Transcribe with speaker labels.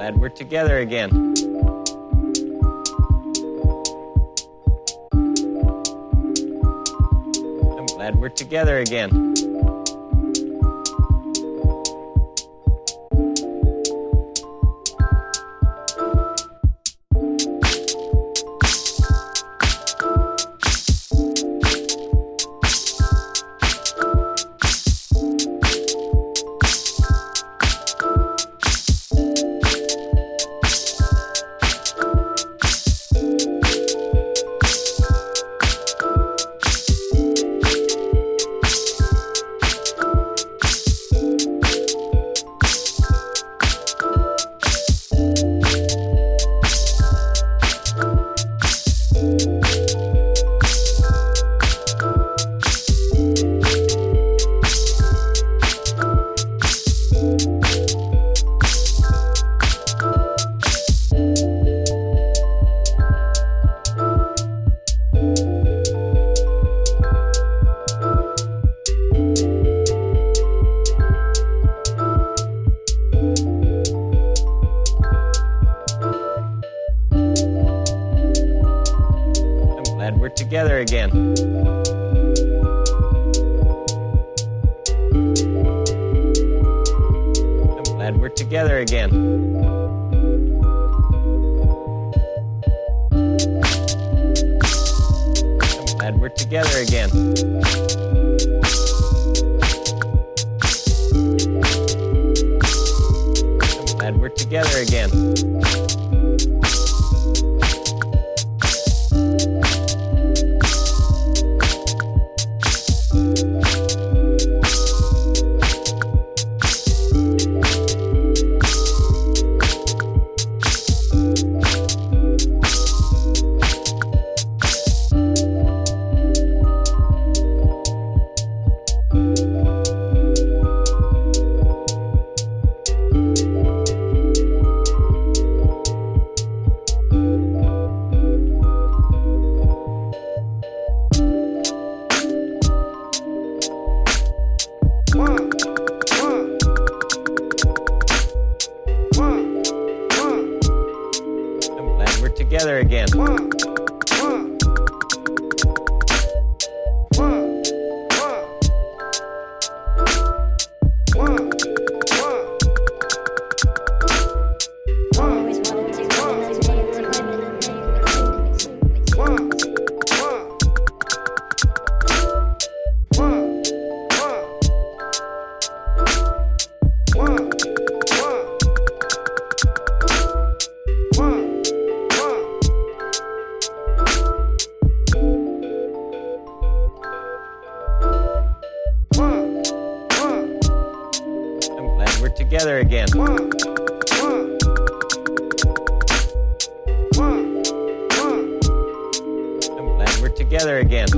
Speaker 1: Glad we're together again. I'm glad we're together again. Glad we're together again. I'm glad we're together again. I'm glad we're together again. I'm glad we're together again. Together again. We're together again.
Speaker 2: one, one, one, one,
Speaker 1: I'm glad we're together again.